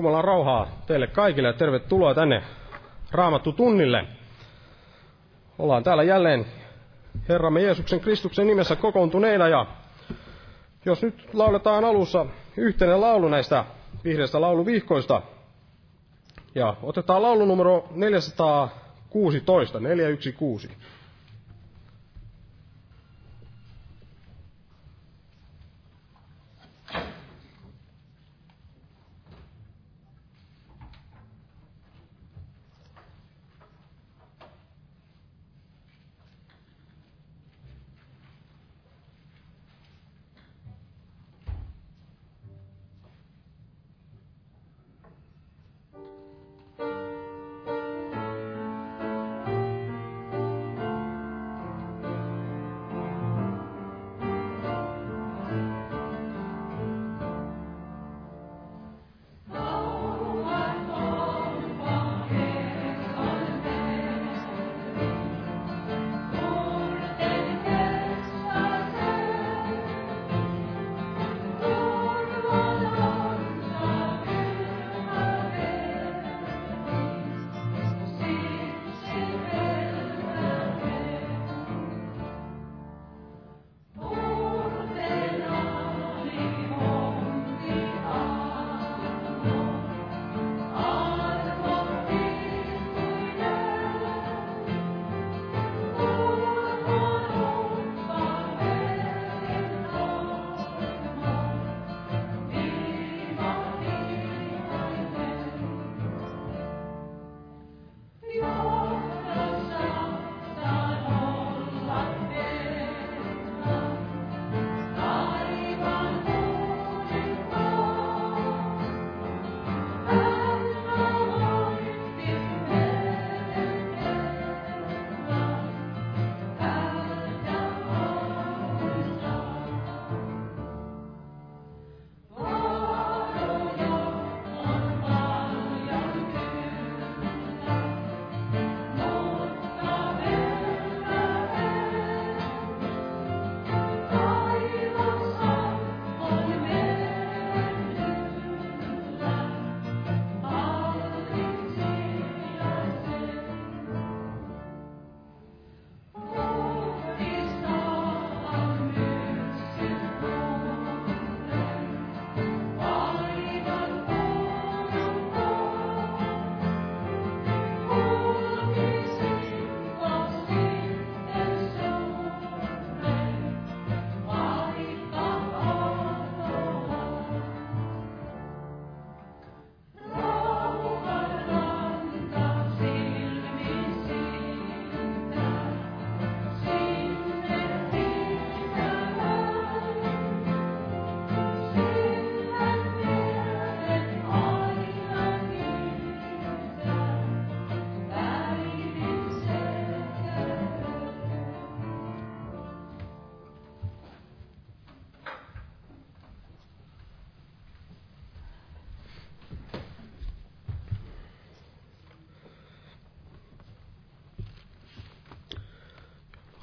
Jumalan rauhaa teille kaikille ja tervetuloa tänne Raamattu tunnille. Ollaan täällä jälleen Herramme Jeesuksen Kristuksen nimessä kokoontuneina ja jos nyt lauletaan alussa yhteinen laulu näistä vihreistä lauluvihkoista ja otetaan laulu numero 416, 416.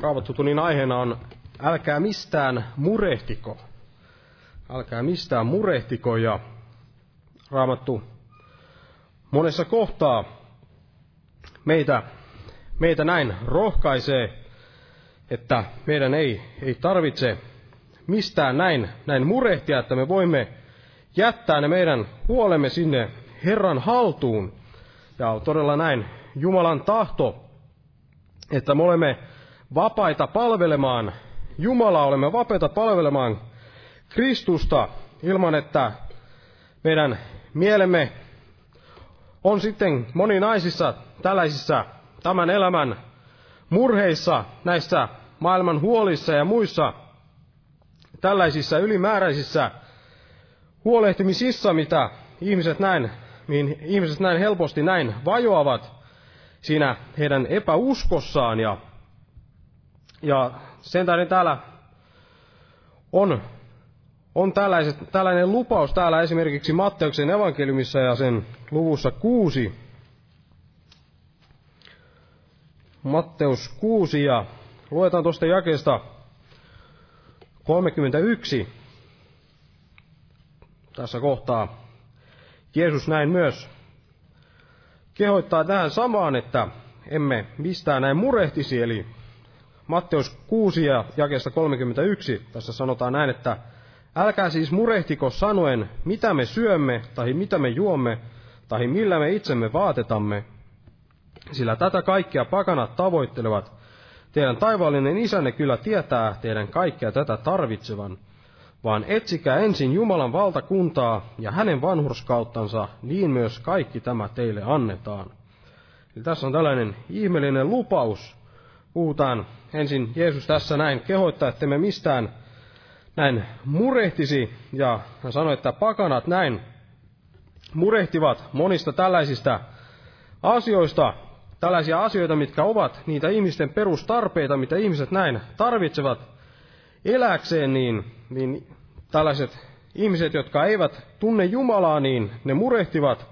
Raamattutunnin aiheena on älkää mistään murehtiko. Älkää mistään murehtiko ja Raamattu monessa kohtaa meitä, meitä näin rohkaisee, että meidän ei, ei tarvitse mistään näin, näin murehtia, että me voimme jättää ne meidän huolemme sinne Herran haltuun. Ja on todella näin Jumalan tahto, että me olemme vapaita palvelemaan. Jumalaa, olemme vapaita palvelemaan Kristusta ilman, että meidän mielemme on sitten moninaisissa tällaisissa tämän elämän murheissa, näissä maailman huolissa ja muissa tällaisissa ylimääräisissä huolehtimisissa, mitä ihmiset näin, mihin ihmiset näin helposti näin vajoavat siinä heidän epäuskossaan. Ja ja sen tähden täällä on, on tällaiset, tällainen lupaus täällä esimerkiksi Matteuksen evankeliumissa ja sen luvussa kuusi. Matteus 6 ja luetaan tuosta jakeesta 31 tässä kohtaa. Jeesus näin myös kehoittaa tähän samaan, että emme mistään näin murehtisi, eli Matteus 6 ja jakeesta 31, tässä sanotaan näin, että älkää siis murehtiko sanoen, mitä me syömme, tai mitä me juomme, tai millä me itsemme vaatetamme, sillä tätä kaikkia pakanat tavoittelevat. Teidän taivaallinen isänne kyllä tietää teidän kaikkea tätä tarvitsevan, vaan etsikää ensin Jumalan valtakuntaa ja hänen vanhurskauttansa, niin myös kaikki tämä teille annetaan. Eli tässä on tällainen ihmeellinen lupaus. Puhutaan. Ensin Jeesus tässä näin kehoittaa, että me mistään näin murehtisi, ja hän sanoi, että pakanat näin murehtivat monista tällaisista asioista, tällaisia asioita, mitkä ovat niitä ihmisten perustarpeita, mitä ihmiset näin tarvitsevat eläkseen, niin, niin tällaiset ihmiset, jotka eivät tunne Jumalaa, niin ne murehtivat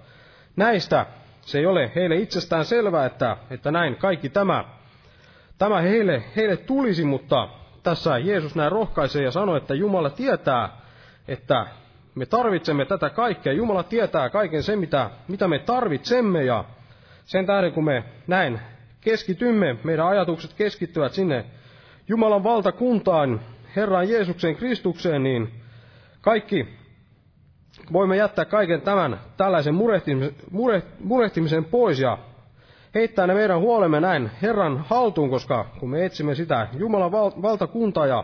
näistä. Se ei ole heille itsestään selvää, että, että näin kaikki tämä, tämä heille, heille tulisi, mutta tässä Jeesus näin rohkaisee ja sanoo, että Jumala tietää, että me tarvitsemme tätä kaikkea. Jumala tietää kaiken sen, mitä, mitä me tarvitsemme ja sen tähden, kun me näin keskitymme, meidän ajatukset keskittyvät sinne Jumalan valtakuntaan, Herran Jeesuksen Kristukseen, niin kaikki voimme jättää kaiken tämän tällaisen murehtimisen, murehtimisen pois ja heittää ne meidän huolemme näin Herran haltuun, koska kun me etsimme sitä Jumalan valtakuntaa ja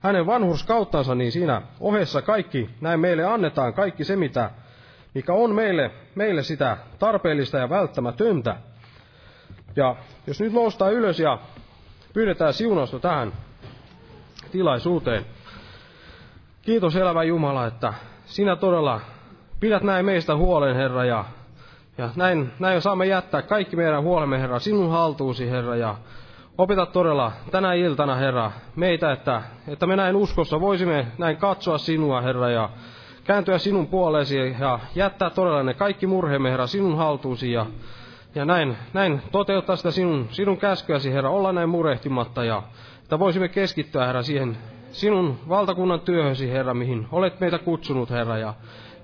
hänen vanhurskauttansa, niin siinä ohessa kaikki näin meille annetaan, kaikki se mitä, mikä on meille, meille sitä tarpeellista ja välttämätöntä. Ja jos nyt noustaan ylös ja pyydetään siunausta tähän tilaisuuteen. Kiitos elävä Jumala, että sinä todella pidät näin meistä huolen, Herra, ja, ja näin, näin saamme jättää kaikki meidän huolemme, Herra, sinun haltuusi, Herra, ja opeta todella tänä iltana, Herra, meitä, että, että me näin uskossa voisimme näin katsoa sinua, Herra, ja kääntyä sinun puoleesi ja jättää todella ne kaikki murheemme, Herra, sinun haltuusi ja, ja näin, näin toteuttaa sitä sinun, sinun käskyäsi, Herra, olla näin murehtimatta ja että voisimme keskittyä, Herra, siihen sinun valtakunnan työhösi, Herra, mihin olet meitä kutsunut, Herra, ja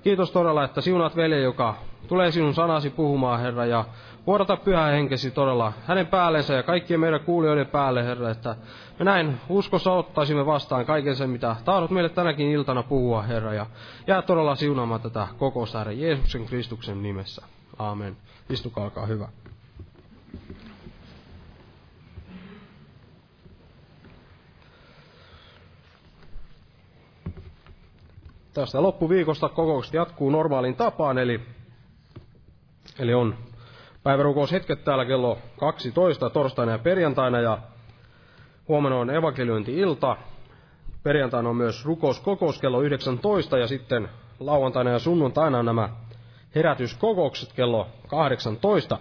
kiitos todella, että siunat velje, joka tulee sinun sanasi puhumaan, Herra, ja vuodata pyhä henkesi todella hänen päällensä ja kaikkien meidän kuulijoiden päälle, Herra, että me näin uskossa ottaisimme vastaan kaiken sen, mitä tahdot meille tänäkin iltana puhua, Herra, ja jää todella siunaamaan tätä kokousta, Herra, Jeesuksen Kristuksen nimessä. Aamen. Istukaa, olkaa hyvä. Tästä loppuviikosta kokoukset jatkuu normaaliin tapaan, eli, eli on päivärukoushetket täällä kello 12 torstaina ja perjantaina, ja huomenna on evankeliointi-ilta. Perjantaina on myös rukouskokous kello 19, ja sitten lauantaina ja sunnuntaina on nämä herätyskokoukset kello 18.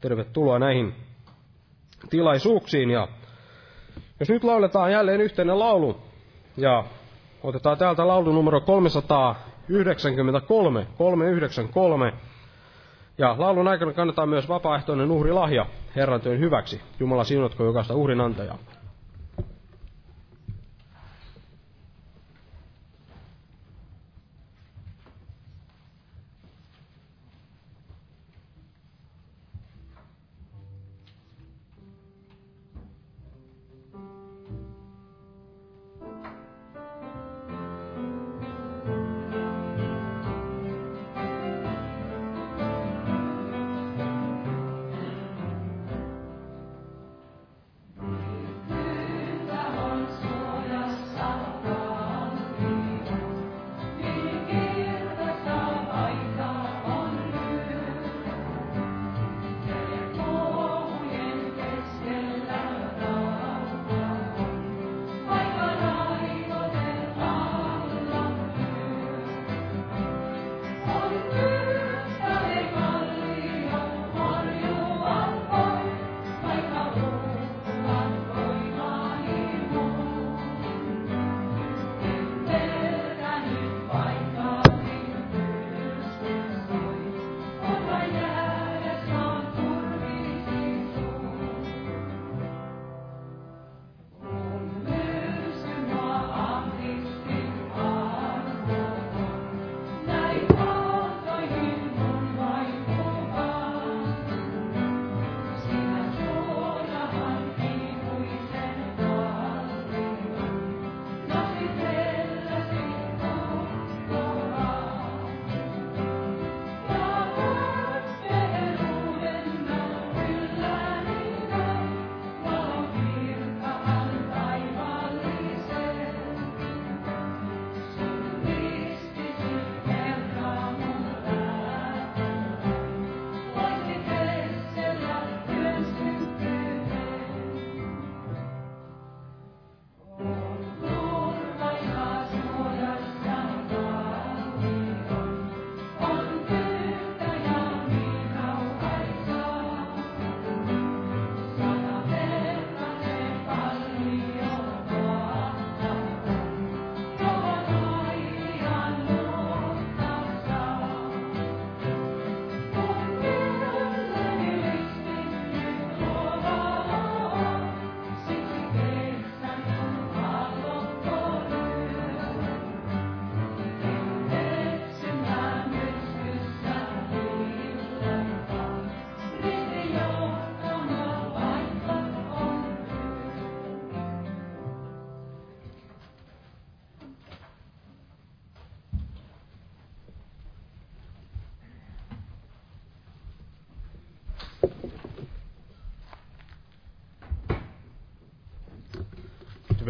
Tervetuloa näihin tilaisuuksiin, ja jos nyt lauletaan jälleen yhteinen laulu, ja Otetaan täältä laulu numero 393, 393. Ja laulun aikana kannetaan myös vapaaehtoinen uhrilahja Herran työn hyväksi. Jumala sinutko jokaista uhrin antajaa.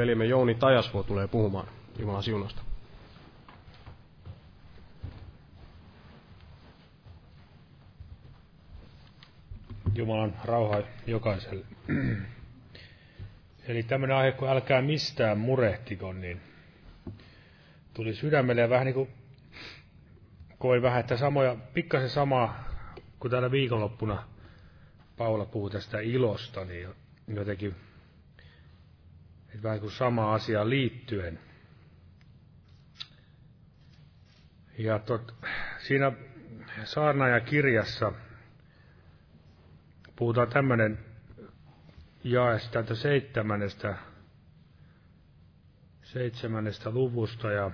Veljemme Jouni Tajasvuo tulee puhumaan Jumalan siunosta. Jumalan rauha jokaiselle. Eli tämmöinen aihe, kun älkää mistään murehtiko, niin tuli sydämelle ja vähän niin kuin koin vähän, että samoja, pikkasen samaa kuin täällä viikonloppuna Paula puhui tästä ilosta, niin jotenkin että vähän kuin sama asia liittyen. Ja tot, siinä saarnaaja kirjassa puhutaan tämmöinen jae täältä seitsemännestä, seitsemännestä luvusta ja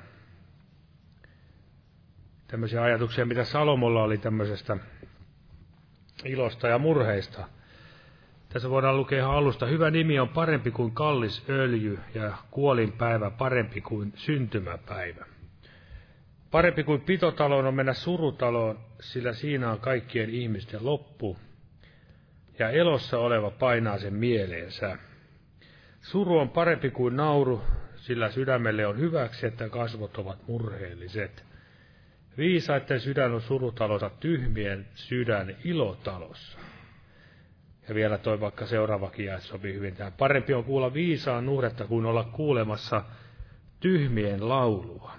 tämmöisiä ajatuksia, mitä Salomolla oli tämmöisestä ilosta ja murheista. Tässä voidaan lukea ihan alusta. Hyvä nimi on parempi kuin kallis öljy ja kuolinpäivä parempi kuin syntymäpäivä. Parempi kuin pitotaloon on mennä surutaloon, sillä siinä on kaikkien ihmisten loppu, ja elossa oleva painaa sen mieleensä. Suru on parempi kuin nauru, sillä sydämelle on hyväksi, että kasvot ovat murheelliset. Viisaiden sydän on surutalota, tyhmien sydän ilotalossa. Ja vielä toi vaikka seuraavakin ja sopii hyvin tähän. Parempi on kuulla viisaan nuhdetta kuin olla kuulemassa tyhmien laulua.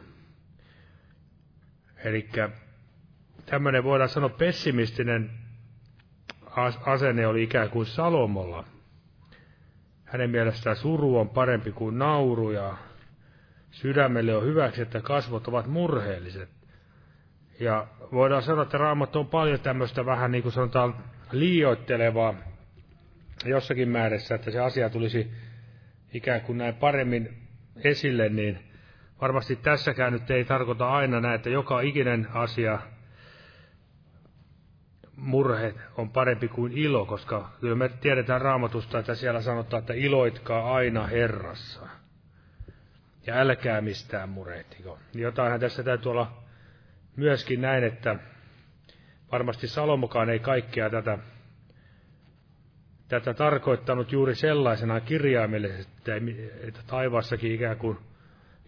Eli tämmöinen voidaan sanoa pessimistinen asenne oli ikään kuin Salomolla. Hänen mielestään suru on parempi kuin nauru ja sydämelle on hyväksi, että kasvot ovat murheelliset. Ja voidaan sanoa, että raamattu on paljon tämmöistä vähän niin kuin sanotaan liioittelevaa jossakin määrässä, että se asia tulisi ikään kuin näin paremmin esille, niin varmasti tässäkään nyt ei tarkoita aina näin, että joka ikinen asia murhe on parempi kuin ilo, koska kyllä me tiedetään raamatusta, että siellä sanotaan, että iloitkaa aina Herrassa. Ja älkää mistään murehtiko. Jotainhan tässä täytyy olla myöskin näin, että varmasti Salomokaan ei kaikkea tätä, tätä tarkoittanut juuri sellaisena kirjaimellisesti, että, taivaassakin ikään kuin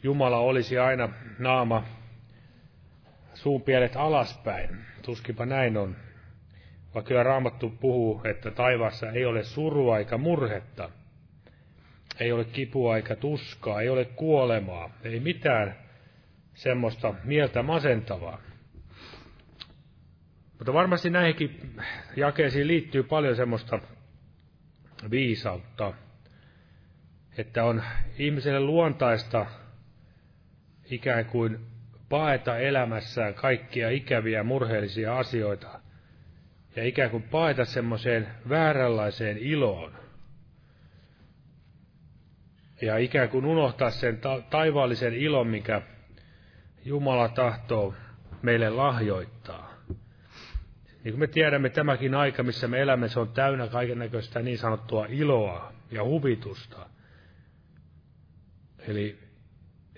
Jumala olisi aina naama suun pielet alaspäin. Tuskipa näin on. Vaikka kyllä Raamattu puhuu, että taivaassa ei ole surua eikä murhetta, ei ole kipua eikä tuskaa, ei ole kuolemaa, ei mitään semmoista mieltä masentavaa. Mutta varmasti näihinkin jakeisiin liittyy paljon semmoista viisautta, että on ihmiselle luontaista ikään kuin paeta elämässään kaikkia ikäviä murheellisia asioita ja ikään kuin paeta semmoiseen vääränlaiseen iloon. Ja ikään kuin unohtaa sen ta- taivaallisen ilon, mikä Jumala tahtoo meille lahjoittaa. Niin kuin me tiedämme, tämäkin aika, missä me elämme, se on täynnä kaiken näköistä niin sanottua iloa ja huvitusta. Eli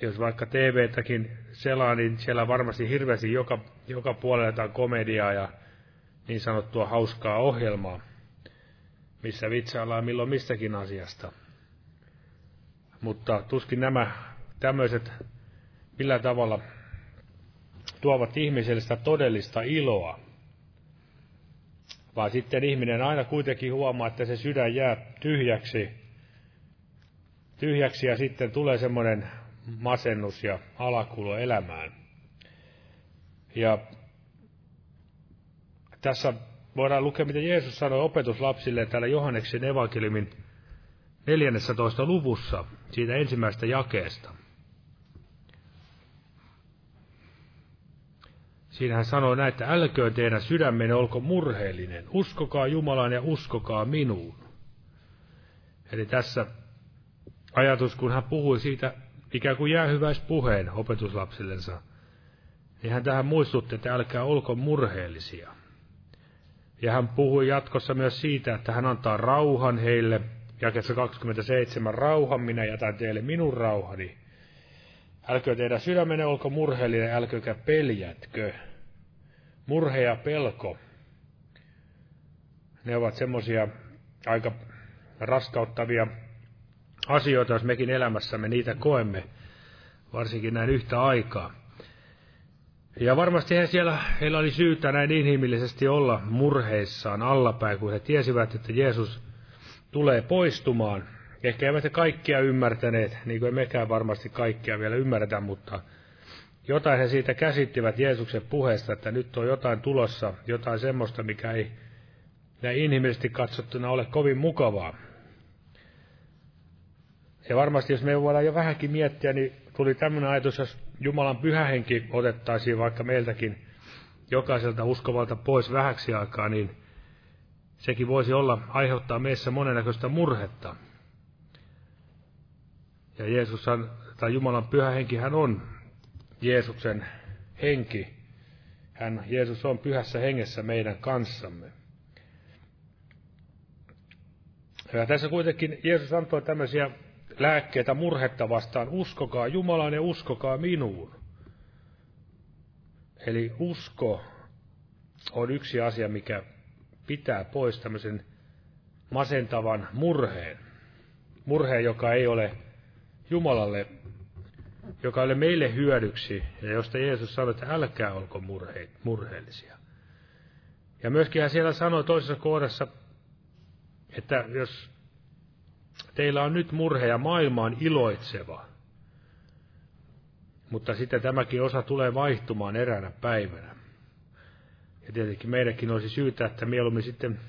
jos vaikka TV-täkin selaa, niin siellä varmasti hirveästi joka, joka puolella jotain komediaa ja niin sanottua hauskaa ohjelmaa, missä vitsaillaan milloin mistäkin asiasta. Mutta tuskin nämä tämmöiset millä tavalla tuovat ihmiselle sitä todellista iloa. Vaan sitten ihminen aina kuitenkin huomaa, että se sydän jää tyhjäksi, tyhjäksi ja sitten tulee semmoinen masennus ja alakulo elämään. Ja tässä voidaan lukea, mitä Jeesus sanoi opetuslapsille täällä Johanneksen evankeliumin 14. luvussa, siitä ensimmäistä jakeesta. Siinä hän sanoi näin, että älköön teidän sydämenne olko murheellinen, uskokaa Jumalaan ja uskokaa minuun. Eli tässä ajatus, kun hän puhui siitä ikään kuin jäähyväispuheen opetuslapsillensa, niin hän tähän muistutti, että älkää olko murheellisia. Ja hän puhui jatkossa myös siitä, että hän antaa rauhan heille. Jakessa 27, rauhan minä jätän teille minun rauhani. Älkö teidän sydämenne olko murheellinen, älkökä peljätkö. Murhe ja pelko, ne ovat semmoisia aika raskauttavia asioita, jos mekin elämässämme niitä koemme, varsinkin näin yhtä aikaa. Ja varmasti he siellä, heillä oli syytä näin inhimillisesti olla murheissaan allapäin, kun he tiesivät, että Jeesus tulee poistumaan. Ehkä he kaikkia ymmärtäneet, niin kuin mekään varmasti kaikkia vielä ymmärretä, mutta jotain he siitä käsittivät Jeesuksen puheesta, että nyt on jotain tulossa, jotain semmoista, mikä ei näin inhimillisesti katsottuna ole kovin mukavaa. Ja varmasti, jos me voidaan jo vähänkin miettiä, niin tuli tämmöinen ajatus, jos Jumalan pyhähenki otettaisiin vaikka meiltäkin jokaiselta uskovalta pois vähäksi aikaa, niin sekin voisi olla aiheuttaa meissä monennäköistä murhetta. Ja Jeesus tai Jumalan pyhä henki, hän on Jeesuksen henki. Hän, Jeesus on pyhässä hengessä meidän kanssamme. Ja tässä kuitenkin Jeesus antoi tämmöisiä lääkkeitä murhetta vastaan. Uskokaa Jumalaan ja uskokaa minuun. Eli usko on yksi asia, mikä pitää pois tämmöisen masentavan murheen. Murheen, joka ei ole Jumalalle, joka ole meille hyödyksi, ja josta Jeesus sanoi, että älkää olko murhe, murheellisia. Ja myöskin hän siellä sanoi toisessa kohdassa, että jos teillä on nyt murhe ja maailma on iloitseva, mutta sitten tämäkin osa tulee vaihtumaan eräänä päivänä. Ja tietenkin meidänkin olisi syytä, että mieluummin sitten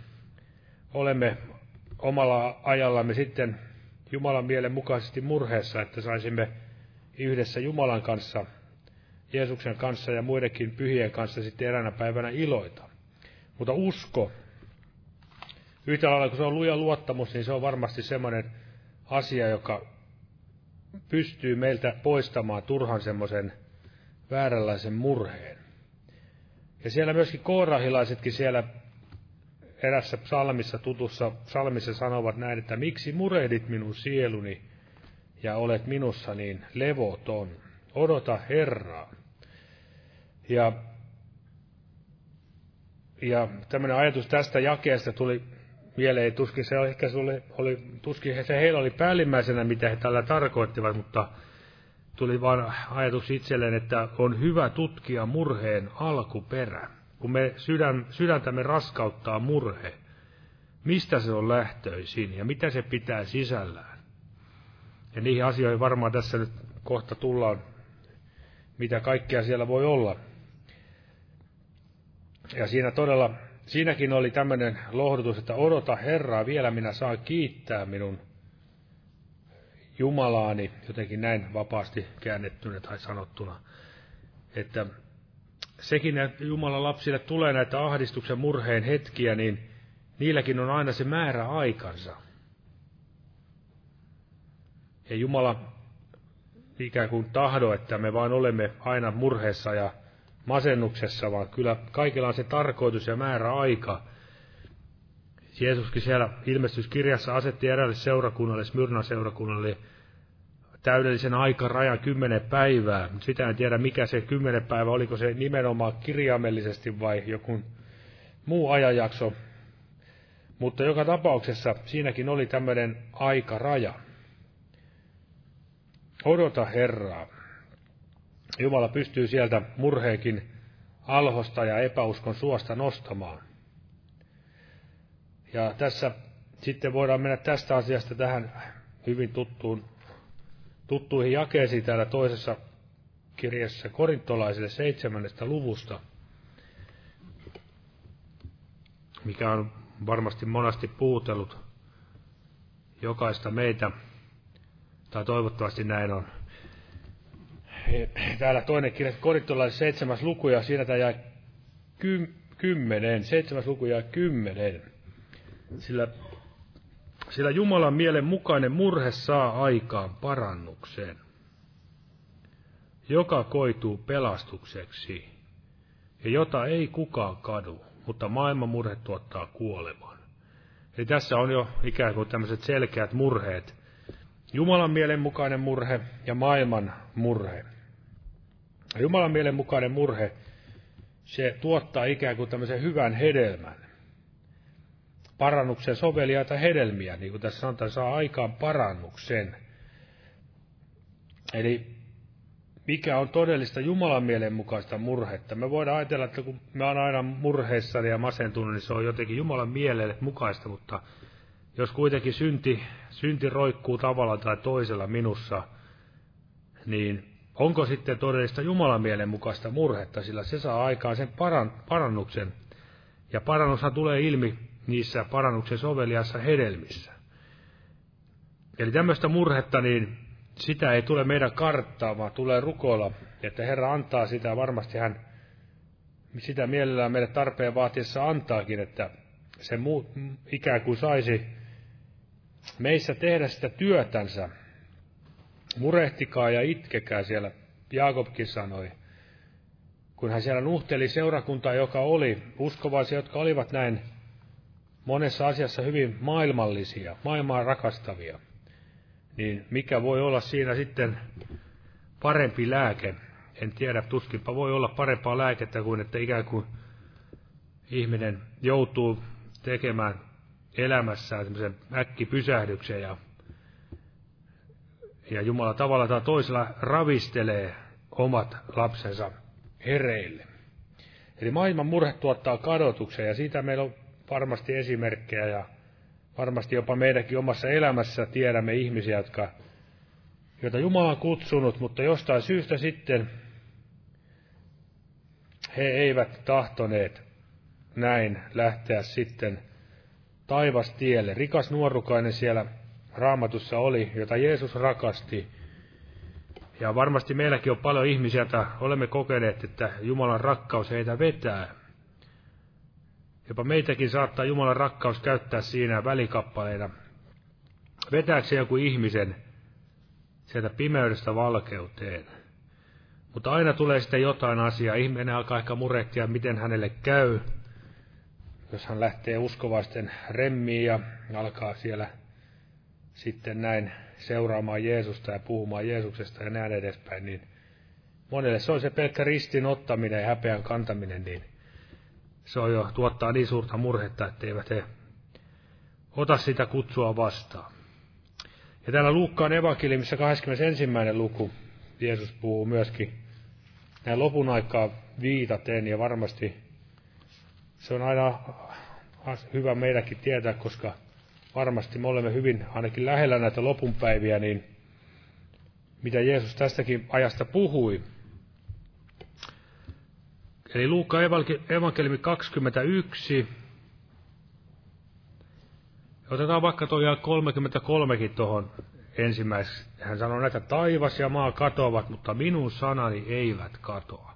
olemme omalla ajallamme sitten Jumalan mielen mukaisesti murheessa, että saisimme yhdessä Jumalan kanssa, Jeesuksen kanssa ja muidenkin pyhien kanssa sitten eräänä päivänä iloita. Mutta usko, yhtä lailla kun se on luja luottamus, niin se on varmasti semmoinen asia, joka pystyy meiltä poistamaan turhan semmoisen vääränlaisen murheen. Ja siellä myöskin koorahilaisetkin siellä erässä psalmissa, tutussa psalmissa sanovat näin, että miksi murehdit minun sieluni ja olet minussa niin levoton. Odota Herraa. Ja, ja tämmöinen ajatus tästä jakeesta tuli mieleen, tuskin se ehkä oli, oli, tuskin se heillä oli päällimmäisenä, mitä he tällä tarkoittivat, mutta tuli vain ajatus itselleen, että on hyvä tutkia murheen alkuperä. Kun me sydän, sydäntämme raskauttaa murhe, mistä se on lähtöisin ja mitä se pitää sisällään. Ja niihin asioihin varmaan tässä nyt kohta tullaan, mitä kaikkea siellä voi olla. Ja siinä todella, siinäkin oli tämmöinen lohdutus, että odota Herraa, vielä minä saan kiittää minun Jumalaani, jotenkin näin vapaasti käännettynä tai sanottuna, että sekin, että Jumalan lapsille tulee näitä ahdistuksen murheen hetkiä, niin niilläkin on aina se määrä aikansa. Ja Jumala ikään kuin tahdo, että me vain olemme aina murheessa ja masennuksessa, vaan kyllä kaikilla on se tarkoitus ja määrä aika. Jeesuskin siellä ilmestyskirjassa asetti eräälle seurakunnalle, Smyrnan seurakunnalle, täydellisen aikarajan kymmenen päivää. Sitä en tiedä, mikä se kymmenen päivä, oliko se nimenomaan kirjaimellisesti vai joku muu ajanjakso. Mutta joka tapauksessa siinäkin oli tämmöinen aikaraja. Odota Herraa. Jumala pystyy sieltä murheenkin alhosta ja epäuskon suosta nostamaan. Ja tässä sitten voidaan mennä tästä asiasta tähän hyvin tuttuun tuttuihin jakeisiin täällä toisessa kirjassa korintolaisille seitsemännestä luvusta, mikä on varmasti monasti puutellut jokaista meitä, tai toivottavasti näin on. Täällä toinen kirja, korintolaisille seitsemäs luku, ja siinä tämä jää kymmenen, seitsemäs luku jää kymmenen. Sillä sillä Jumalan mielen mukainen murhe saa aikaan parannuksen, joka koituu pelastukseksi ja jota ei kukaan kadu, mutta maailman murhe tuottaa kuoleman. Eli tässä on jo ikään kuin tämmöiset selkeät murheet. Jumalan mielen mukainen murhe ja maailman murhe. Jumalan mielen mukainen murhe, se tuottaa ikään kuin tämmöisen hyvän hedelmän. Parannuksen soveliaita hedelmiä, niin kuin tässä sanotaan, saa aikaan parannuksen. Eli mikä on todellista Jumalan mielen mukaista murhetta. Me voidaan ajatella, että kun me on aina murheissa ja masentunut, niin se on jotenkin Jumalan mielelle mukaista, mutta jos kuitenkin synti, synti roikkuu tavalla tai toisella minussa, niin onko sitten todellista Jumalan mielen mukaista murhetta, sillä se saa aikaan sen paran, parannuksen. Ja parannushan tulee ilmi niissä parannuksen soveliassa hedelmissä. Eli tämmöistä murhetta, niin sitä ei tule meidän karttaa, vaan tulee rukoilla, että Herra antaa sitä, varmasti hän sitä mielellään meille tarpeen vaatiessa antaakin, että se muu, ikään kuin saisi meissä tehdä sitä työtänsä. Murehtikaa ja itkekää siellä, Jaakobkin sanoi, kun hän siellä nuhteli seurakuntaa, joka oli uskovaisia, jotka olivat näin monessa asiassa hyvin maailmallisia, maailmaa rakastavia niin mikä voi olla siinä sitten parempi lääke? En tiedä, tuskinpa voi olla parempaa lääkettä kuin, että ikään kuin ihminen joutuu tekemään elämässään semmoisen äkkipysähdyksen ja, ja Jumala tavalla tai toisella ravistelee omat lapsensa hereille. Eli maailman murhe tuottaa kadotuksen ja siitä meillä on varmasti esimerkkejä ja varmasti jopa meidänkin omassa elämässä tiedämme ihmisiä, jotka, joita Jumala on kutsunut, mutta jostain syystä sitten he eivät tahtoneet näin lähteä sitten taivastielle. Rikas nuorukainen siellä raamatussa oli, jota Jeesus rakasti. Ja varmasti meilläkin on paljon ihmisiä, joita olemme kokeneet, että Jumalan rakkaus heitä vetää. Jopa meitäkin saattaa Jumalan rakkaus käyttää siinä välikappaleina. Vetääkseen joku ihmisen sieltä pimeydestä valkeuteen. Mutta aina tulee sitten jotain asiaa. Ihminen alkaa ehkä murehtia, miten hänelle käy. Jos hän lähtee uskovaisten remmiin ja alkaa siellä sitten näin seuraamaan Jeesusta ja puhumaan Jeesuksesta ja näin edespäin, niin monelle se on se pelkkä ristin ottaminen ja häpeän kantaminen, niin se on jo tuottaa niin suurta murhetta, että eivät he ota sitä kutsua vastaan. Ja täällä Luukkaan evankeliumissa 21. luku Jeesus puhuu myöskin näin lopun aikaa viitaten, ja varmasti se on aina hyvä meidänkin tietää, koska varmasti me olemme hyvin ainakin lähellä näitä lopunpäiviä, niin mitä Jeesus tästäkin ajasta puhui, Eli Luukka evankeliumi 21. Otetaan vaikka tuo 33kin tuohon ensimmäiseksi. Hän sanoi näitä taivas ja maa katoavat, mutta minun sanani eivät katoa.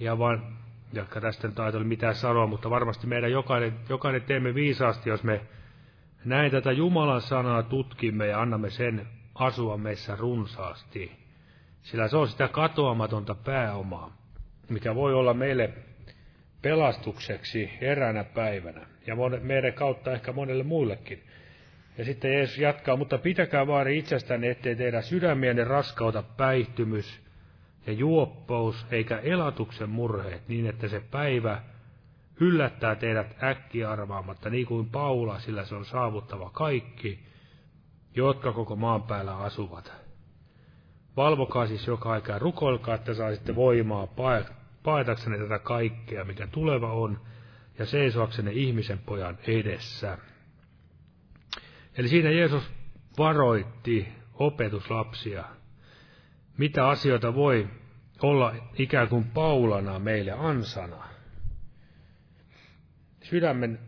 Ja vaan, jotka tästä nyt ajatella mitään sanoa, mutta varmasti meidän jokainen, jokainen teemme viisaasti, jos me näin tätä Jumalan sanaa tutkimme ja annamme sen asua meissä runsaasti. Sillä se on sitä katoamatonta pääomaa mikä voi olla meille pelastukseksi eräänä päivänä, ja meidän kautta ehkä monelle muillekin. Ja sitten Jeesus jatkaa, mutta pitäkää vaari itsestänne, ettei teidän sydämienne raskauta päihtymys ja juoppous, eikä elatuksen murheet, niin että se päivä yllättää teidät äkkiarvaamatta, niin kuin Paula, sillä se on saavuttava kaikki, jotka koko maan päällä asuvat. Valvokaa siis joka aika ja rukoilkaa, että saisitte voimaa paetaksenne tätä kaikkea, mikä tuleva on, ja seisoaksenne ihmisen pojan edessä. Eli siinä Jeesus varoitti opetuslapsia, mitä asioita voi olla ikään kuin paulana meille ansana. Sydämen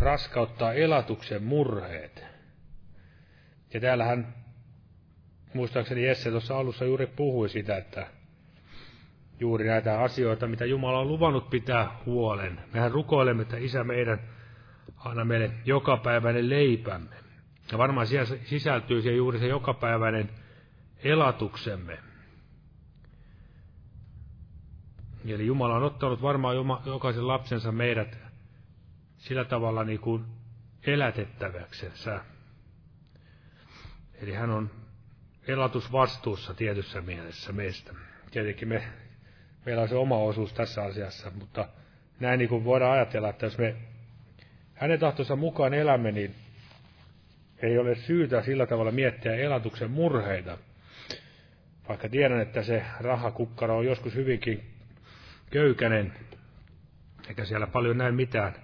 raskauttaa elatuksen murheet. Ja täällähän muistaakseni Jesse tuossa alussa juuri puhui sitä, että juuri näitä asioita, mitä Jumala on luvannut pitää huolen. Mehän rukoilemme, että Isä meidän anna meille jokapäiväinen leipämme. Ja varmaan siellä sisältyy se juuri se jokapäiväinen elatuksemme. Eli Jumala on ottanut varmaan jokaisen lapsensa meidät sillä tavalla niin kuin elätettäväksensä. Eli hän on elatusvastuussa tietyssä mielessä meistä. Tietenkin me, meillä on se oma osuus tässä asiassa, mutta näin niin kuin voidaan ajatella, että jos me hänen tahtonsa mukaan elämme, niin ei ole syytä sillä tavalla miettiä elatuksen murheita. Vaikka tiedän, että se rahakukkaro on joskus hyvinkin köykänen, eikä siellä paljon näin mitään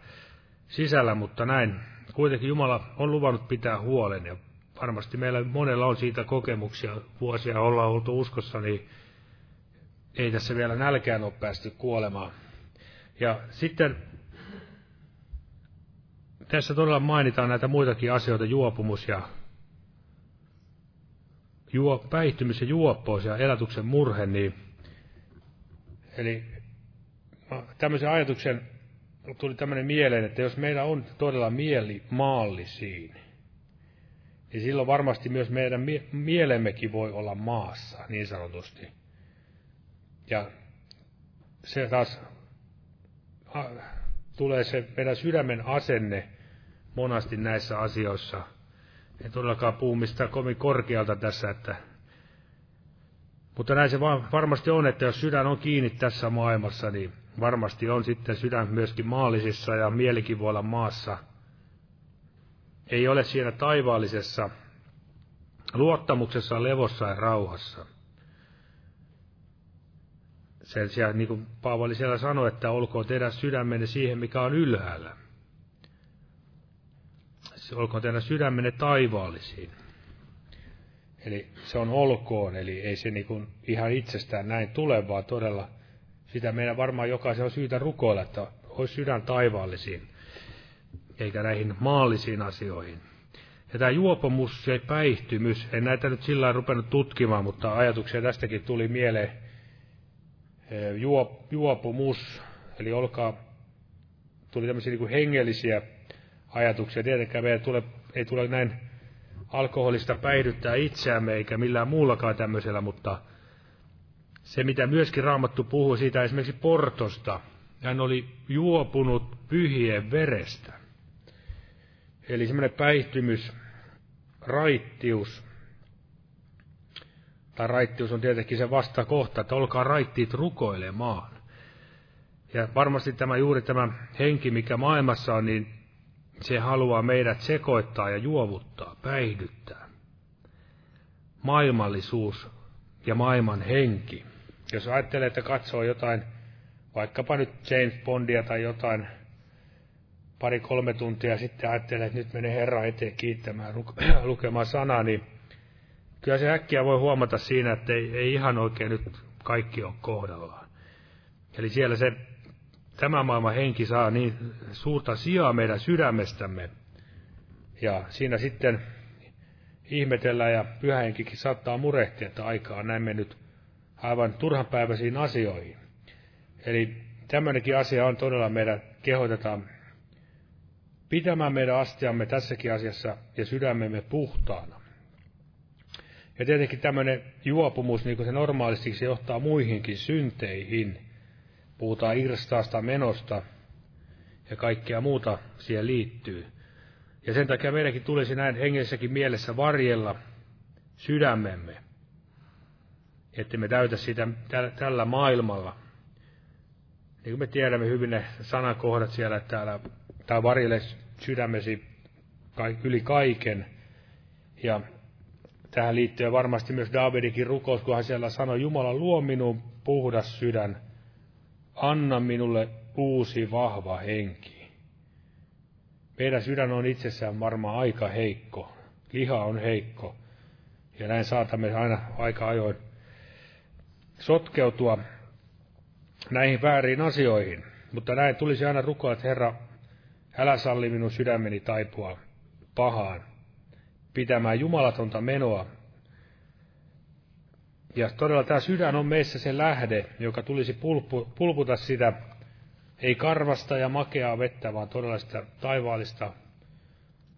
sisällä, mutta näin kuitenkin Jumala on luvannut pitää huolen ja varmasti meillä monella on siitä kokemuksia, vuosia ollaan oltu uskossa, niin ei tässä vielä nälkään ole päästy kuolemaan. Ja sitten tässä todella mainitaan näitä muitakin asioita, juopumus ja juo, päihtymys ja juoppous ja elätyksen murhe, niin eli tämmöisen ajatuksen tuli tämmöinen mieleen, että jos meillä on todella mieli maallisiin, niin silloin varmasti myös meidän mie- mielemmekin voi olla maassa, niin sanotusti. Ja se taas a, tulee se meidän sydämen asenne monasti näissä asioissa. En todellakaan puhu mistään kovin korkealta tässä, että mutta näin se varmasti on, että jos sydän on kiinni tässä maailmassa, niin varmasti on sitten sydän myöskin maallisissa ja mielikin voi olla maassa. Ei ole siinä taivaallisessa luottamuksessa, levossa ja rauhassa. Sen sijaan, niin kuin Paavali siellä sanoi, että olkoon teidän sydämenne siihen, mikä on ylhäällä. Olkoon teidän sydämenne taivaallisiin. Eli se on olkoon, eli ei se niin kuin ihan itsestään näin tule, vaan todella sitä meidän varmaan jokaisen on syytä rukoilla, että olisi sydän taivaallisiin, eikä näihin maallisiin asioihin. Ja tämä juopomus ja päihtymys, en näitä nyt sillä rupennut tutkimaan, mutta ajatuksia tästäkin tuli mieleen. Juop, juopumus, eli olkaa, tuli tämmöisiä niin kuin hengellisiä ajatuksia. Tietenkään meidän tule, ei tule näin alkoholista päihdyttää itseämme eikä millään muullakaan tämmöisellä, mutta se mitä myöskin Raamattu puhuu siitä esimerkiksi Portosta, hän oli juopunut pyhien verestä. Eli semmoinen päihtymys, raittius, tai raittius on tietenkin se vastakohta, että olkaa raittiit rukoilemaan. Ja varmasti tämä juuri tämä henki, mikä maailmassa on, niin se haluaa meidät sekoittaa ja juovuttaa, päihdyttää. Maailmallisuus ja maailman henki. Jos ajattelee, että katsoo jotain, vaikkapa nyt James Bondia tai jotain, pari-kolme tuntia sitten ajattelee, että nyt menee Herra eteen kiittämään, lukemaan sanaa, niin kyllä se äkkiä voi huomata siinä, että ei, ei ihan oikein nyt kaikki ole kohdallaan. Eli siellä se tämä maailman henki saa niin suurta sijaa meidän sydämestämme. Ja siinä sitten ihmetellään ja pyhähenkikin saattaa murehtia, että aikaa on näin mennyt aivan turhanpäiväisiin asioihin. Eli tämmöinenkin asia on todella meidän kehotetaan pitämään meidän astiamme tässäkin asiassa ja sydämemme puhtaana. Ja tietenkin tämmöinen juopumus, niin kuin se normaalisti se johtaa muihinkin synteihin. Puhutaan irstaasta menosta ja kaikkea muuta siihen liittyy. Ja sen takia meidänkin tulisi näin hengellisessäkin mielessä varjella sydämemme, että me täytä sitä tällä maailmalla. Niin kuin me tiedämme hyvin ne sanakohdat siellä, että täällä, tai varjelle sydämesi yli kaiken. Ja tähän liittyy varmasti myös Davidikin rukous, kun hän siellä sanoi, Jumala luo minun puhdas sydän, anna minulle uusi vahva henki. Meidän sydän on itsessään varmaan aika heikko, liha on heikko, ja näin saatamme aina aika ajoin sotkeutua näihin väärin asioihin. Mutta näin tulisi aina rukoa, että Herra, älä salli minun sydämeni taipua pahaan, pitämään jumalatonta menoa. Ja todella tämä sydän on meissä se lähde, joka tulisi pulpu, pulputa sitä, ei karvasta ja makeaa vettä, vaan todella sitä taivaallista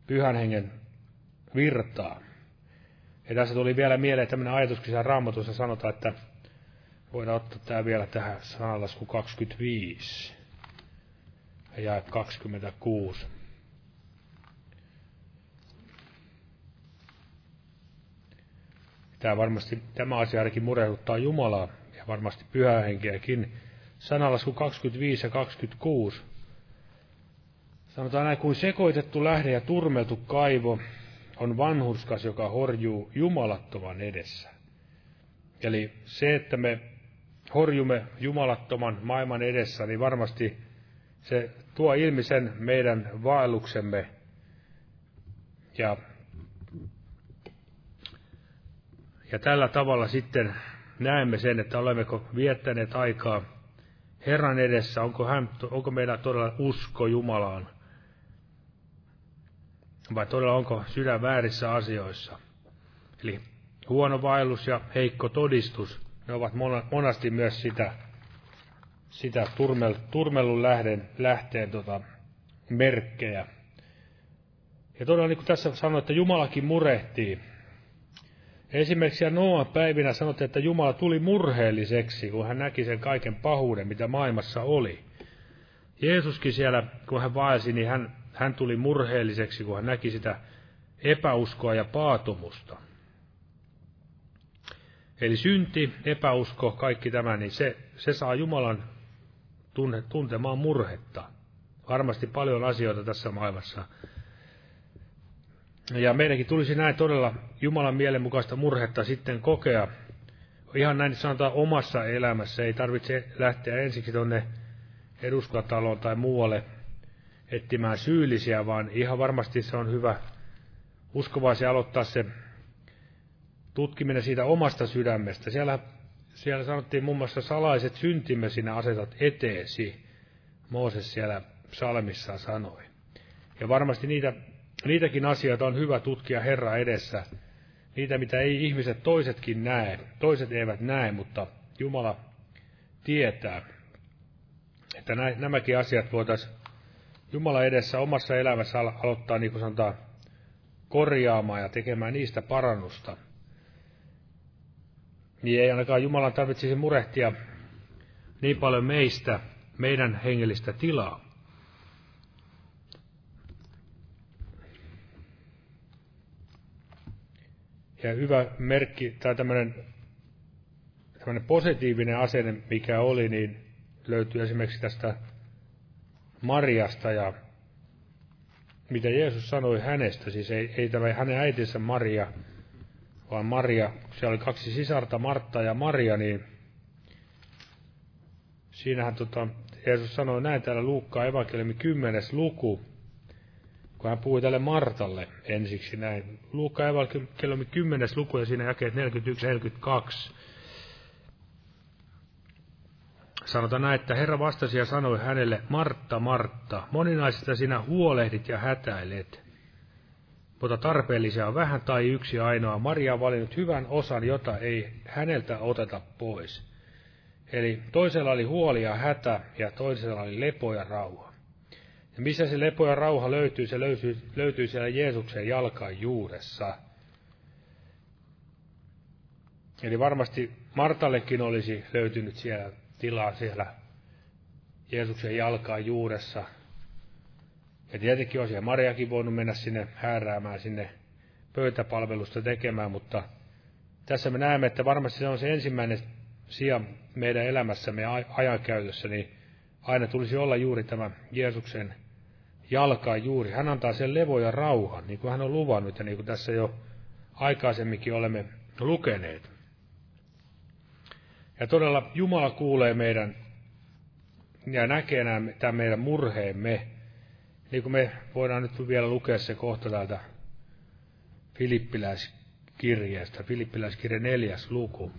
pyhän hengen virtaa. Ja tässä tuli vielä mieleen tämmöinen ajatus, kun raamatussa sanotaan, että voidaan ottaa tämä vielä tähän sanalasku 25 ja 26. Tämä varmasti, tämä asia ainakin murehduttaa Jumalaa ja varmasti pyhää henkeäkin. Sanalasku 25 ja 26 Sanotaan näin, kuin sekoitettu lähde ja turmeltu kaivo on vanhurskas, joka horjuu jumalattoman edessä. Eli se, että me horjumme jumalattoman maailman edessä, niin varmasti se tuo ilmi sen meidän vaelluksemme. Ja, ja tällä tavalla sitten näemme sen, että olemmeko viettäneet aikaa Herran edessä, onko, hän, onko meillä todella usko Jumalaan, vai todella onko sydän väärissä asioissa. Eli huono vaellus ja heikko todistus, ne ovat monasti myös sitä, sitä turmel, turmelun lähden, lähteen tota, merkkejä. Ja todella niin kuin tässä sanoi, että Jumalakin murehtii. Esimerkiksi Noa päivinä sanottiin, että Jumala tuli murheelliseksi, kun hän näki sen kaiken pahuuden, mitä maailmassa oli. Jeesuskin siellä, kun hän vaelsi, niin hän, hän tuli murheelliseksi, kun hän näki sitä epäuskoa ja paatumusta. Eli synti, epäusko, kaikki tämä, niin se, se saa Jumalan tunne, tuntemaan murhetta. Varmasti paljon asioita tässä maailmassa. Ja meidänkin tulisi näin todella Jumalan mielenmukaista murhetta sitten kokea. Ihan näin sanotaan omassa elämässä. Ei tarvitse lähteä ensiksi tuonne eduskuntataloon tai muualle etsimään syyllisiä, vaan ihan varmasti se on hyvä uskovaisia aloittaa se tutkiminen siitä omasta sydämestä. Siellä, siellä sanottiin muun muassa salaiset syntimme sinä asetat eteesi. Mooses siellä psalmissa sanoi. Ja varmasti niitä, niitäkin asioita on hyvä tutkia Herra edessä. Niitä, mitä ei ihmiset toisetkin näe. Toiset eivät näe, mutta Jumala tietää. Että nämäkin asiat voitaisiin Jumala edessä omassa elämässä aloittaa, niin kuin sanotaan, korjaamaan ja tekemään niistä parannusta – niin ei ainakaan Jumalan tarvitsisi murehtia niin paljon meistä, meidän hengellistä tilaa. Ja hyvä merkki tai tämmöinen, tämmöinen positiivinen asenne, mikä oli, niin löytyy esimerkiksi tästä Mariasta ja mitä Jeesus sanoi hänestä, siis ei, ei tämä hänen äitinsä Maria, vaan Maria, siellä oli kaksi sisarta, Martta ja Maria, niin siinähän tota, Jeesus sanoi näin täällä Luukkaa evankeliumi 10. luku, kun hän puhui tälle Martalle ensiksi näin. Luukkaa evankeliumi 10. luku ja siinä jakeet 41-42. Sanotaan näin, että Herra vastasi ja sanoi hänelle, Martta, Martta, moninaisista sinä huolehdit ja hätäilet mutta tarpeellisia on vähän tai yksi ainoa. Maria on valinnut hyvän osan, jota ei häneltä oteta pois. Eli toisella oli huoli ja hätä, ja toisella oli lepo ja rauha. Ja missä se lepo ja rauha löytyy? Se löytyy, löytyy siellä Jeesuksen jalkaan juuressa. Eli varmasti Martallekin olisi löytynyt siellä tilaa siellä Jeesuksen jalkaan juuressa, ja tietenkin olisi Mariakin voinut mennä sinne hääräämään sinne pöytäpalvelusta tekemään, mutta tässä me näemme, että varmasti se on se ensimmäinen sija meidän elämässämme ja ajankäytössä, niin aina tulisi olla juuri tämä Jeesuksen jalkaa juuri. Hän antaa sen levo ja rauhan, niin kuin hän on luvannut ja niin kuin tässä jo aikaisemminkin olemme lukeneet. Ja todella Jumala kuulee meidän ja näkee tämän meidän murheemme niin kuin me voidaan nyt vielä lukea se kohta täältä Filippiläiskirjeestä, Filippiläiskirje neljäs luku.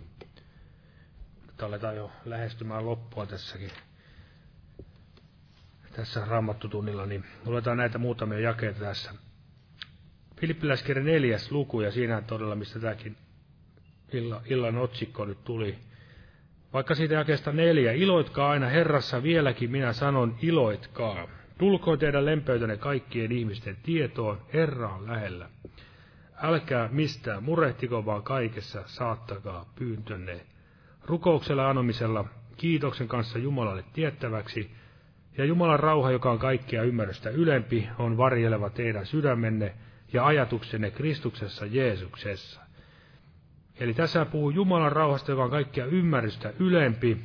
Nyt aletaan jo lähestymään loppua tässäkin. Tässä raamattutunnilla, niin luetaan näitä muutamia jakeita tässä. Filippiläiskirje neljäs luku, ja siinä todella, mistä tämäkin illan, otsikko nyt tuli. Vaikka siitä jakeesta neljä, iloitkaa aina Herrassa vieläkin, minä sanon, iloitkaa. Tulkoon teidän lempeytänne kaikkien ihmisten tietoon, Herra on lähellä. Älkää mistään murehtiko, vaan kaikessa saattakaa pyyntönne. Rukouksella anomisella, kiitoksen kanssa Jumalalle tiettäväksi, ja Jumalan rauha, joka on kaikkia ymmärrystä ylempi, on varjeleva teidän sydämenne ja ajatuksenne Kristuksessa Jeesuksessa. Eli tässä puhuu Jumalan rauhasta, joka on kaikkia ymmärrystä ylempi.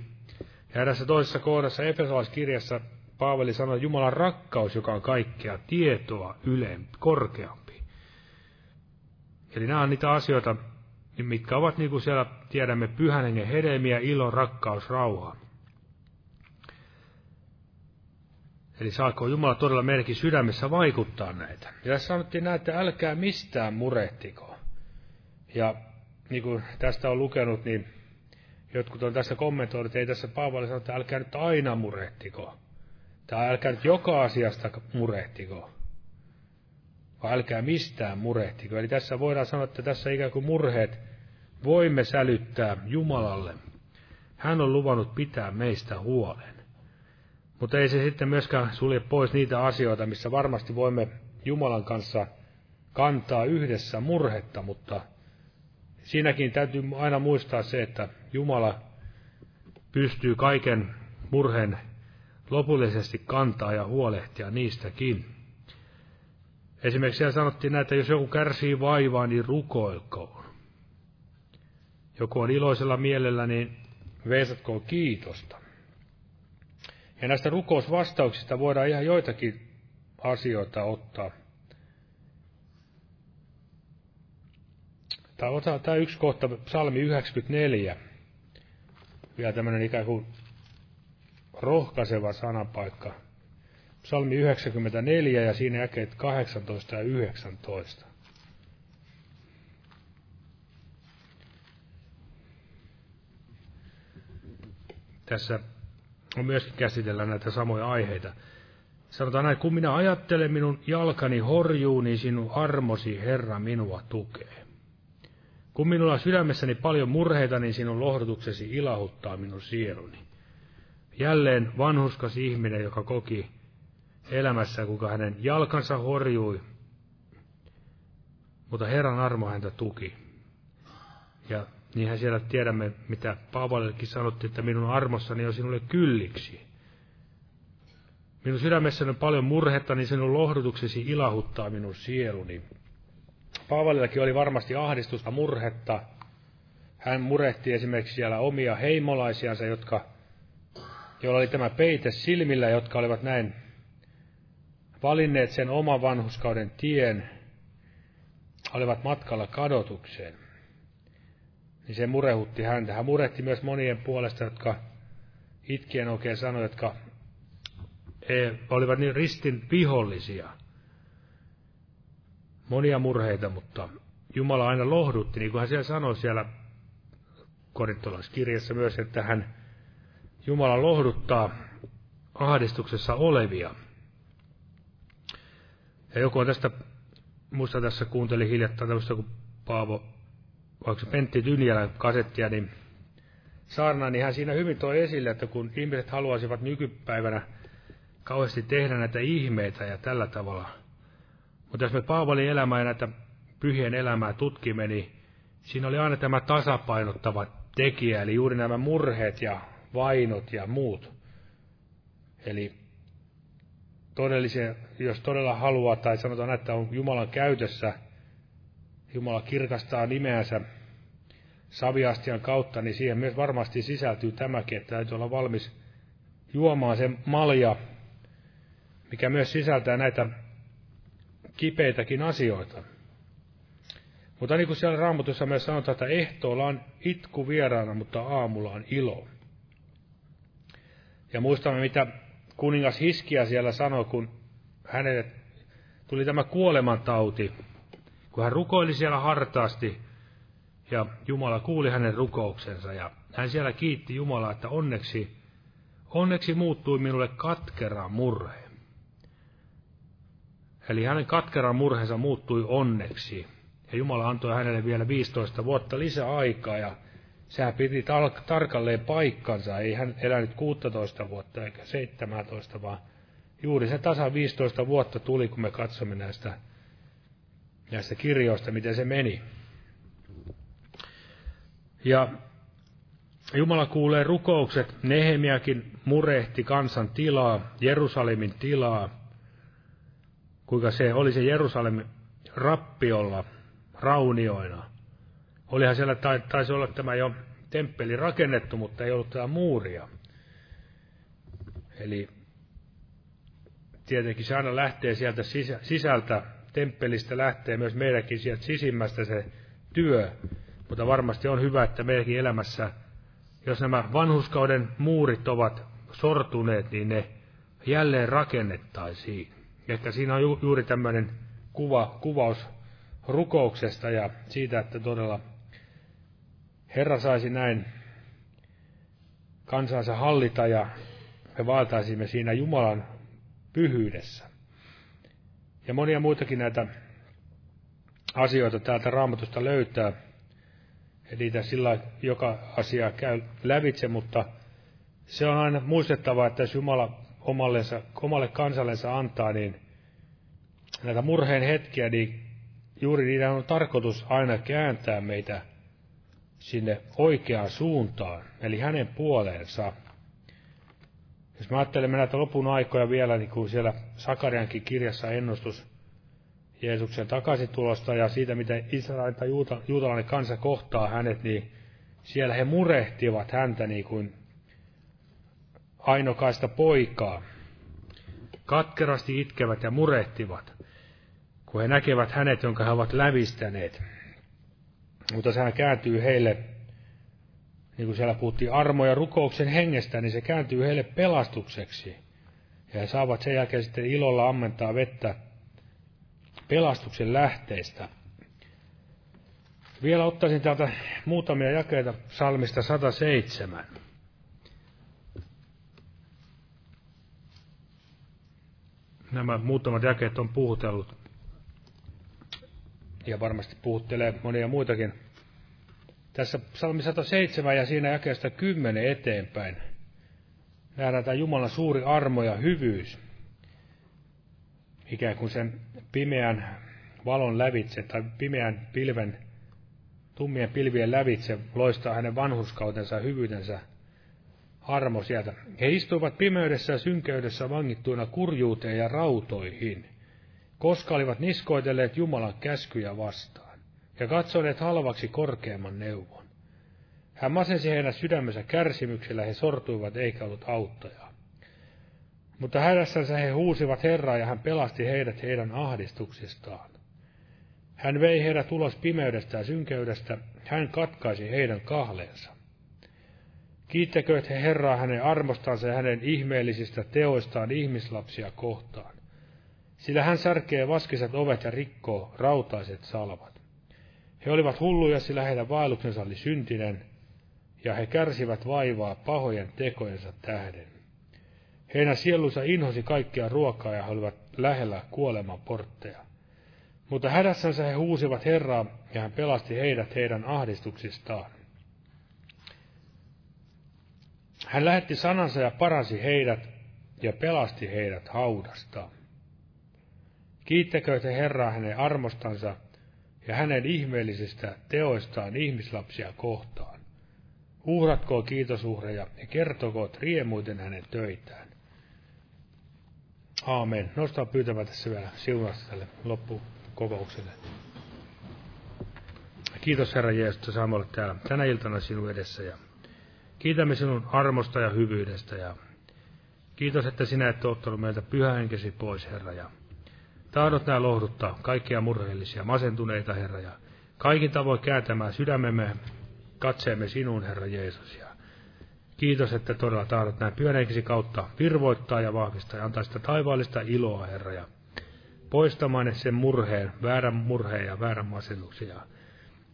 Ja erässä toisessa kohdassa Efesolaiskirjassa Paavali sanoi, Jumalan rakkaus, joka on kaikkea tietoa ylempi, korkeampi. Eli nämä on niitä asioita, mitkä ovat niin kuin siellä tiedämme pyhän hengen hedelmiä, ilo, rakkaus, rauha. Eli saako Jumala todella merkki sydämessä vaikuttaa näitä. Ja tässä sanottiin näin, että älkää mistään murehtiko. Ja niin kuin tästä on lukenut, niin jotkut on tässä kommentoinut, että ei tässä Paavali sano, että älkää nyt aina murehtiko. Tai älkää nyt joka asiasta murehtiko. Vaan älkää mistään murehtiko. Eli tässä voidaan sanoa, että tässä ikään kuin murheet voimme sälyttää Jumalalle. Hän on luvannut pitää meistä huolen. Mutta ei se sitten myöskään sulje pois niitä asioita, missä varmasti voimme Jumalan kanssa kantaa yhdessä murhetta, mutta siinäkin täytyy aina muistaa se, että Jumala pystyy kaiken murheen lopullisesti kantaa ja huolehtia niistäkin. Esimerkiksi siellä sanottiin näin, että jos joku kärsii vaivaa, niin rukoilkoon. Joku on iloisella mielellä, niin veisatkoon kiitosta. Ja näistä rukousvastauksista voidaan ihan joitakin asioita ottaa. Tai otetaan tämä yksi kohta, psalmi 94. Vielä tämmöinen ikään kuin rohkaiseva sanapaikka. Psalmi 94 ja siinä jakeet 18 ja 19. Tässä on myöskin käsitellä näitä samoja aiheita. Sanotaan näin, kun minä ajattelen minun jalkani horjuu, niin sinun armosi, Herra, minua tukee. Kun minulla on sydämessäni paljon murheita, niin sinun lohdutuksesi ilahuttaa minun sieluni. Jälleen vanhuskas ihminen, joka koki elämässä, kuinka hänen jalkansa horjui, mutta Herran armo häntä tuki. Ja niinhän siellä tiedämme, mitä Paavalillekin sanottiin, että minun armossani on sinulle kylliksi. Minun sydämessäni on paljon murhetta, niin sinun lohdutuksesi ilahuttaa minun sieluni. Paavalillakin oli varmasti ahdistusta, murhetta. Hän murehti esimerkiksi siellä omia heimolaisiansa, jotka, joilla oli tämä peite silmillä, jotka olivat näin valinneet sen oman vanhuskauden tien, olivat matkalla kadotukseen niin se murehutti häntä. Hän murehti myös monien puolesta, jotka itkien oikein sanoi, jotka olivat niin ristin vihollisia. Monia murheita, mutta Jumala aina lohdutti, niin kuin hän siellä sanoi siellä korintolaiskirjassa myös, että hän Jumala lohduttaa ahdistuksessa olevia. Ja joku on tästä, muista tässä kuunteli hiljattain tämmöistä, kun Paavo vaikka Pentti Tynjälän kasettia, niin saarna, niin hän siinä hyvin toi esille, että kun ihmiset haluaisivat nykypäivänä kauheasti tehdä näitä ihmeitä ja tällä tavalla, mutta jos me Paavalin elämää ja näitä pyhien elämää tutkimme, niin siinä oli aina tämä tasapainottava tekijä, eli juuri nämä murheet ja vainot ja muut. Eli todellisia, jos todella haluaa, tai sanotaan, että on Jumalan käytössä – Jumala kirkastaa nimeänsä saviastian kautta, niin siihen myös varmasti sisältyy tämäkin, että täytyy olla valmis juomaan sen malja, mikä myös sisältää näitä kipeitäkin asioita. Mutta niin kuin siellä raamatussa myös sanotaan, että ehtoolla on itku vieraana, mutta aamulla on ilo. Ja muistamme, mitä kuningas Hiskia siellä sanoi, kun hänelle tuli tämä kuolemantauti, kun hän rukoili siellä hartaasti, ja Jumala kuuli hänen rukouksensa, ja hän siellä kiitti Jumalaa, että onneksi, onneksi muuttui minulle katkera murhe. Eli hänen katkera murheensa muuttui onneksi. Ja Jumala antoi hänelle vielä 15 vuotta lisää aikaa, ja sehän piti tarkalleen paikkansa. Ei hän elänyt 16 vuotta eikä 17, vaan juuri se tasa 15 vuotta tuli, kun me katsomme näistä näistä kirjoista, miten se meni. Ja Jumala kuulee rukoukset, Nehemiakin murehti kansan tilaa, Jerusalemin tilaa, kuinka se oli se Jerusalemin rappiolla, raunioina. Olihan siellä, taisi olla tämä jo temppeli rakennettu, mutta ei ollut tämä muuria. Eli tietenkin se aina lähtee sieltä sisältä, temppelistä lähtee myös meidänkin sieltä sisimmästä se työ, mutta varmasti on hyvä, että meidänkin elämässä, jos nämä vanhuskauden muurit ovat sortuneet, niin ne jälleen rakennettaisiin. Että siinä on ju, juuri tämmöinen kuva, kuvaus rukouksesta ja siitä, että todella Herra saisi näin kansansa hallita ja me valtaisimme siinä Jumalan pyhyydessä. Ja monia muitakin näitä asioita täältä raamatusta löytää. Eli sillä joka asia käy lävitse, mutta se on aina muistettava, että jos Jumala omallensa, omalle kansallensa antaa, niin näitä murheen hetkiä, niin juuri niiden on tarkoitus aina kääntää meitä sinne oikeaan suuntaan, eli hänen puoleensa. Jos me ajattelemme näitä lopun aikoja vielä, niin kuin siellä Sakariankin kirjassa ennustus Jeesuksen takaisitulosta ja siitä, miten Israelin tai juuta, juutalainen kansa kohtaa hänet, niin siellä he murehtivat häntä niin kuin ainokaista poikaa. Katkerasti itkevät ja murehtivat, kun he näkevät hänet, jonka he ovat lävistäneet. Mutta sehän kääntyy heille, niin kuin siellä puhuttiin armo ja rukouksen hengestä, niin se kääntyy heille pelastukseksi. Ja he saavat sen jälkeen sitten ilolla ammentaa vettä pelastuksen lähteistä. Vielä ottaisin täältä muutamia jakeita salmista 107. Nämä muutamat jakeet on puhutellut ja varmasti puhuttelee monia muitakin. Tässä psalmi 107 ja siinä jakeesta 10 eteenpäin nähdään tämä Jumalan suuri armo ja hyvyys. Ikään kuin sen pimeän valon lävitse tai pimeän pilven, tummien pilvien lävitse loistaa hänen vanhuskautensa ja hyvyytensä armo sieltä. He istuivat pimeydessä ja synkeydessä vangittuina kurjuuteen ja rautoihin koska olivat niskoitelleet Jumalan käskyjä vastaan ja katsoneet halvaksi korkeamman neuvon. Hän masensi heidän sydämensä kärsimyksellä, he sortuivat eikä ollut auttajaa. Mutta hädässänsä he huusivat Herraa ja hän pelasti heidät heidän ahdistuksistaan. Hän vei heidät ulos pimeydestä ja synkeydestä, hän katkaisi heidän kahleensa. Kiittäkööt he Herraa hänen armostansa ja hänen ihmeellisistä teoistaan ihmislapsia kohtaan sillä hän särkee vaskiset ovet ja rikkoo rautaiset salvat. He olivat hulluja, sillä heidän vaelluksensa oli syntinen, ja he kärsivät vaivaa pahojen tekojensa tähden. Heidän sielunsa inhosi kaikkia ruokaa ja he olivat lähellä kuoleman portteja. Mutta hädässänsä he huusivat Herraa, ja hän pelasti heidät heidän ahdistuksistaan. Hän lähetti sanansa ja paransi heidät ja pelasti heidät haudastaan. Kiittäkööt Herraa hänen armostansa ja hänen ihmeellisistä teoistaan ihmislapsia kohtaan. Uhratkoon kiitosuhreja ja kertokoot riemuiten hänen töitään. Aamen. Nostaa pyytämään tässä vielä siunasta tälle loppukokoukselle. Kiitos Herra Jeesus, että saamme olla täällä tänä iltana sinun edessä ja kiitämme sinun armosta ja hyvyydestä ja kiitos, että sinä et ottanut meiltä pyhähenkesi pois, Herra, ja Tahdot nämä lohduttaa kaikkia murheellisia, masentuneita, Herra, ja kaikin tavoin kääntämään sydämemme, katseemme sinuun, Herra Jeesus. Ja kiitos, että todella tahdot näin pyöreikisi kautta virvoittaa ja vahvistaa ja antaa sitä taivaallista iloa, Herra, ja poistamaan sen murheen, väärän murheen ja väärän masennuksia.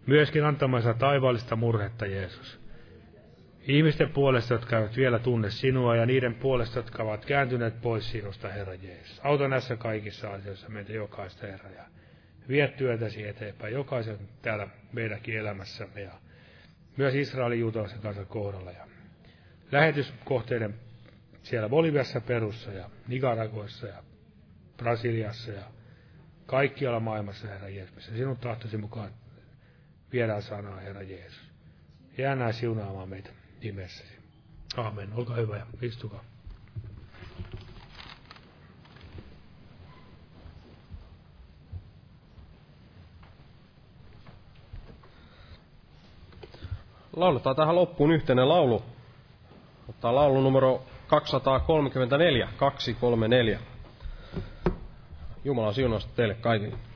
Myöskin antamaan sitä taivaallista murhetta, Jeesus. Ihmisten puolesta, jotka eivät vielä tunne sinua, ja niiden puolesta, jotka ovat kääntyneet pois sinusta, Herra Jeesus. Auta näissä kaikissa asioissa meitä jokaista, Herra, ja vie työtäsi eteenpäin jokaisen täällä meidänkin elämässämme, ja myös Israelin juutalaisen kansan kohdalla. Ja lähetyskohteiden siellä Boliviassa, Perussa ja Nicaraguassa ja Brasiliassa ja kaikkialla maailmassa, Herra Jeesus, missä sinun tahtosi mukaan viedään sanaa, Herra Jeesus. Jää näin siunaamaan meitä nimessäsi. Aamen. Olkaa hyvä ja istukaa. Lauletaan tähän loppuun yhteinen laulu. Ottaa laulu numero 234, 234. Jumalan siunausta teille kaikille.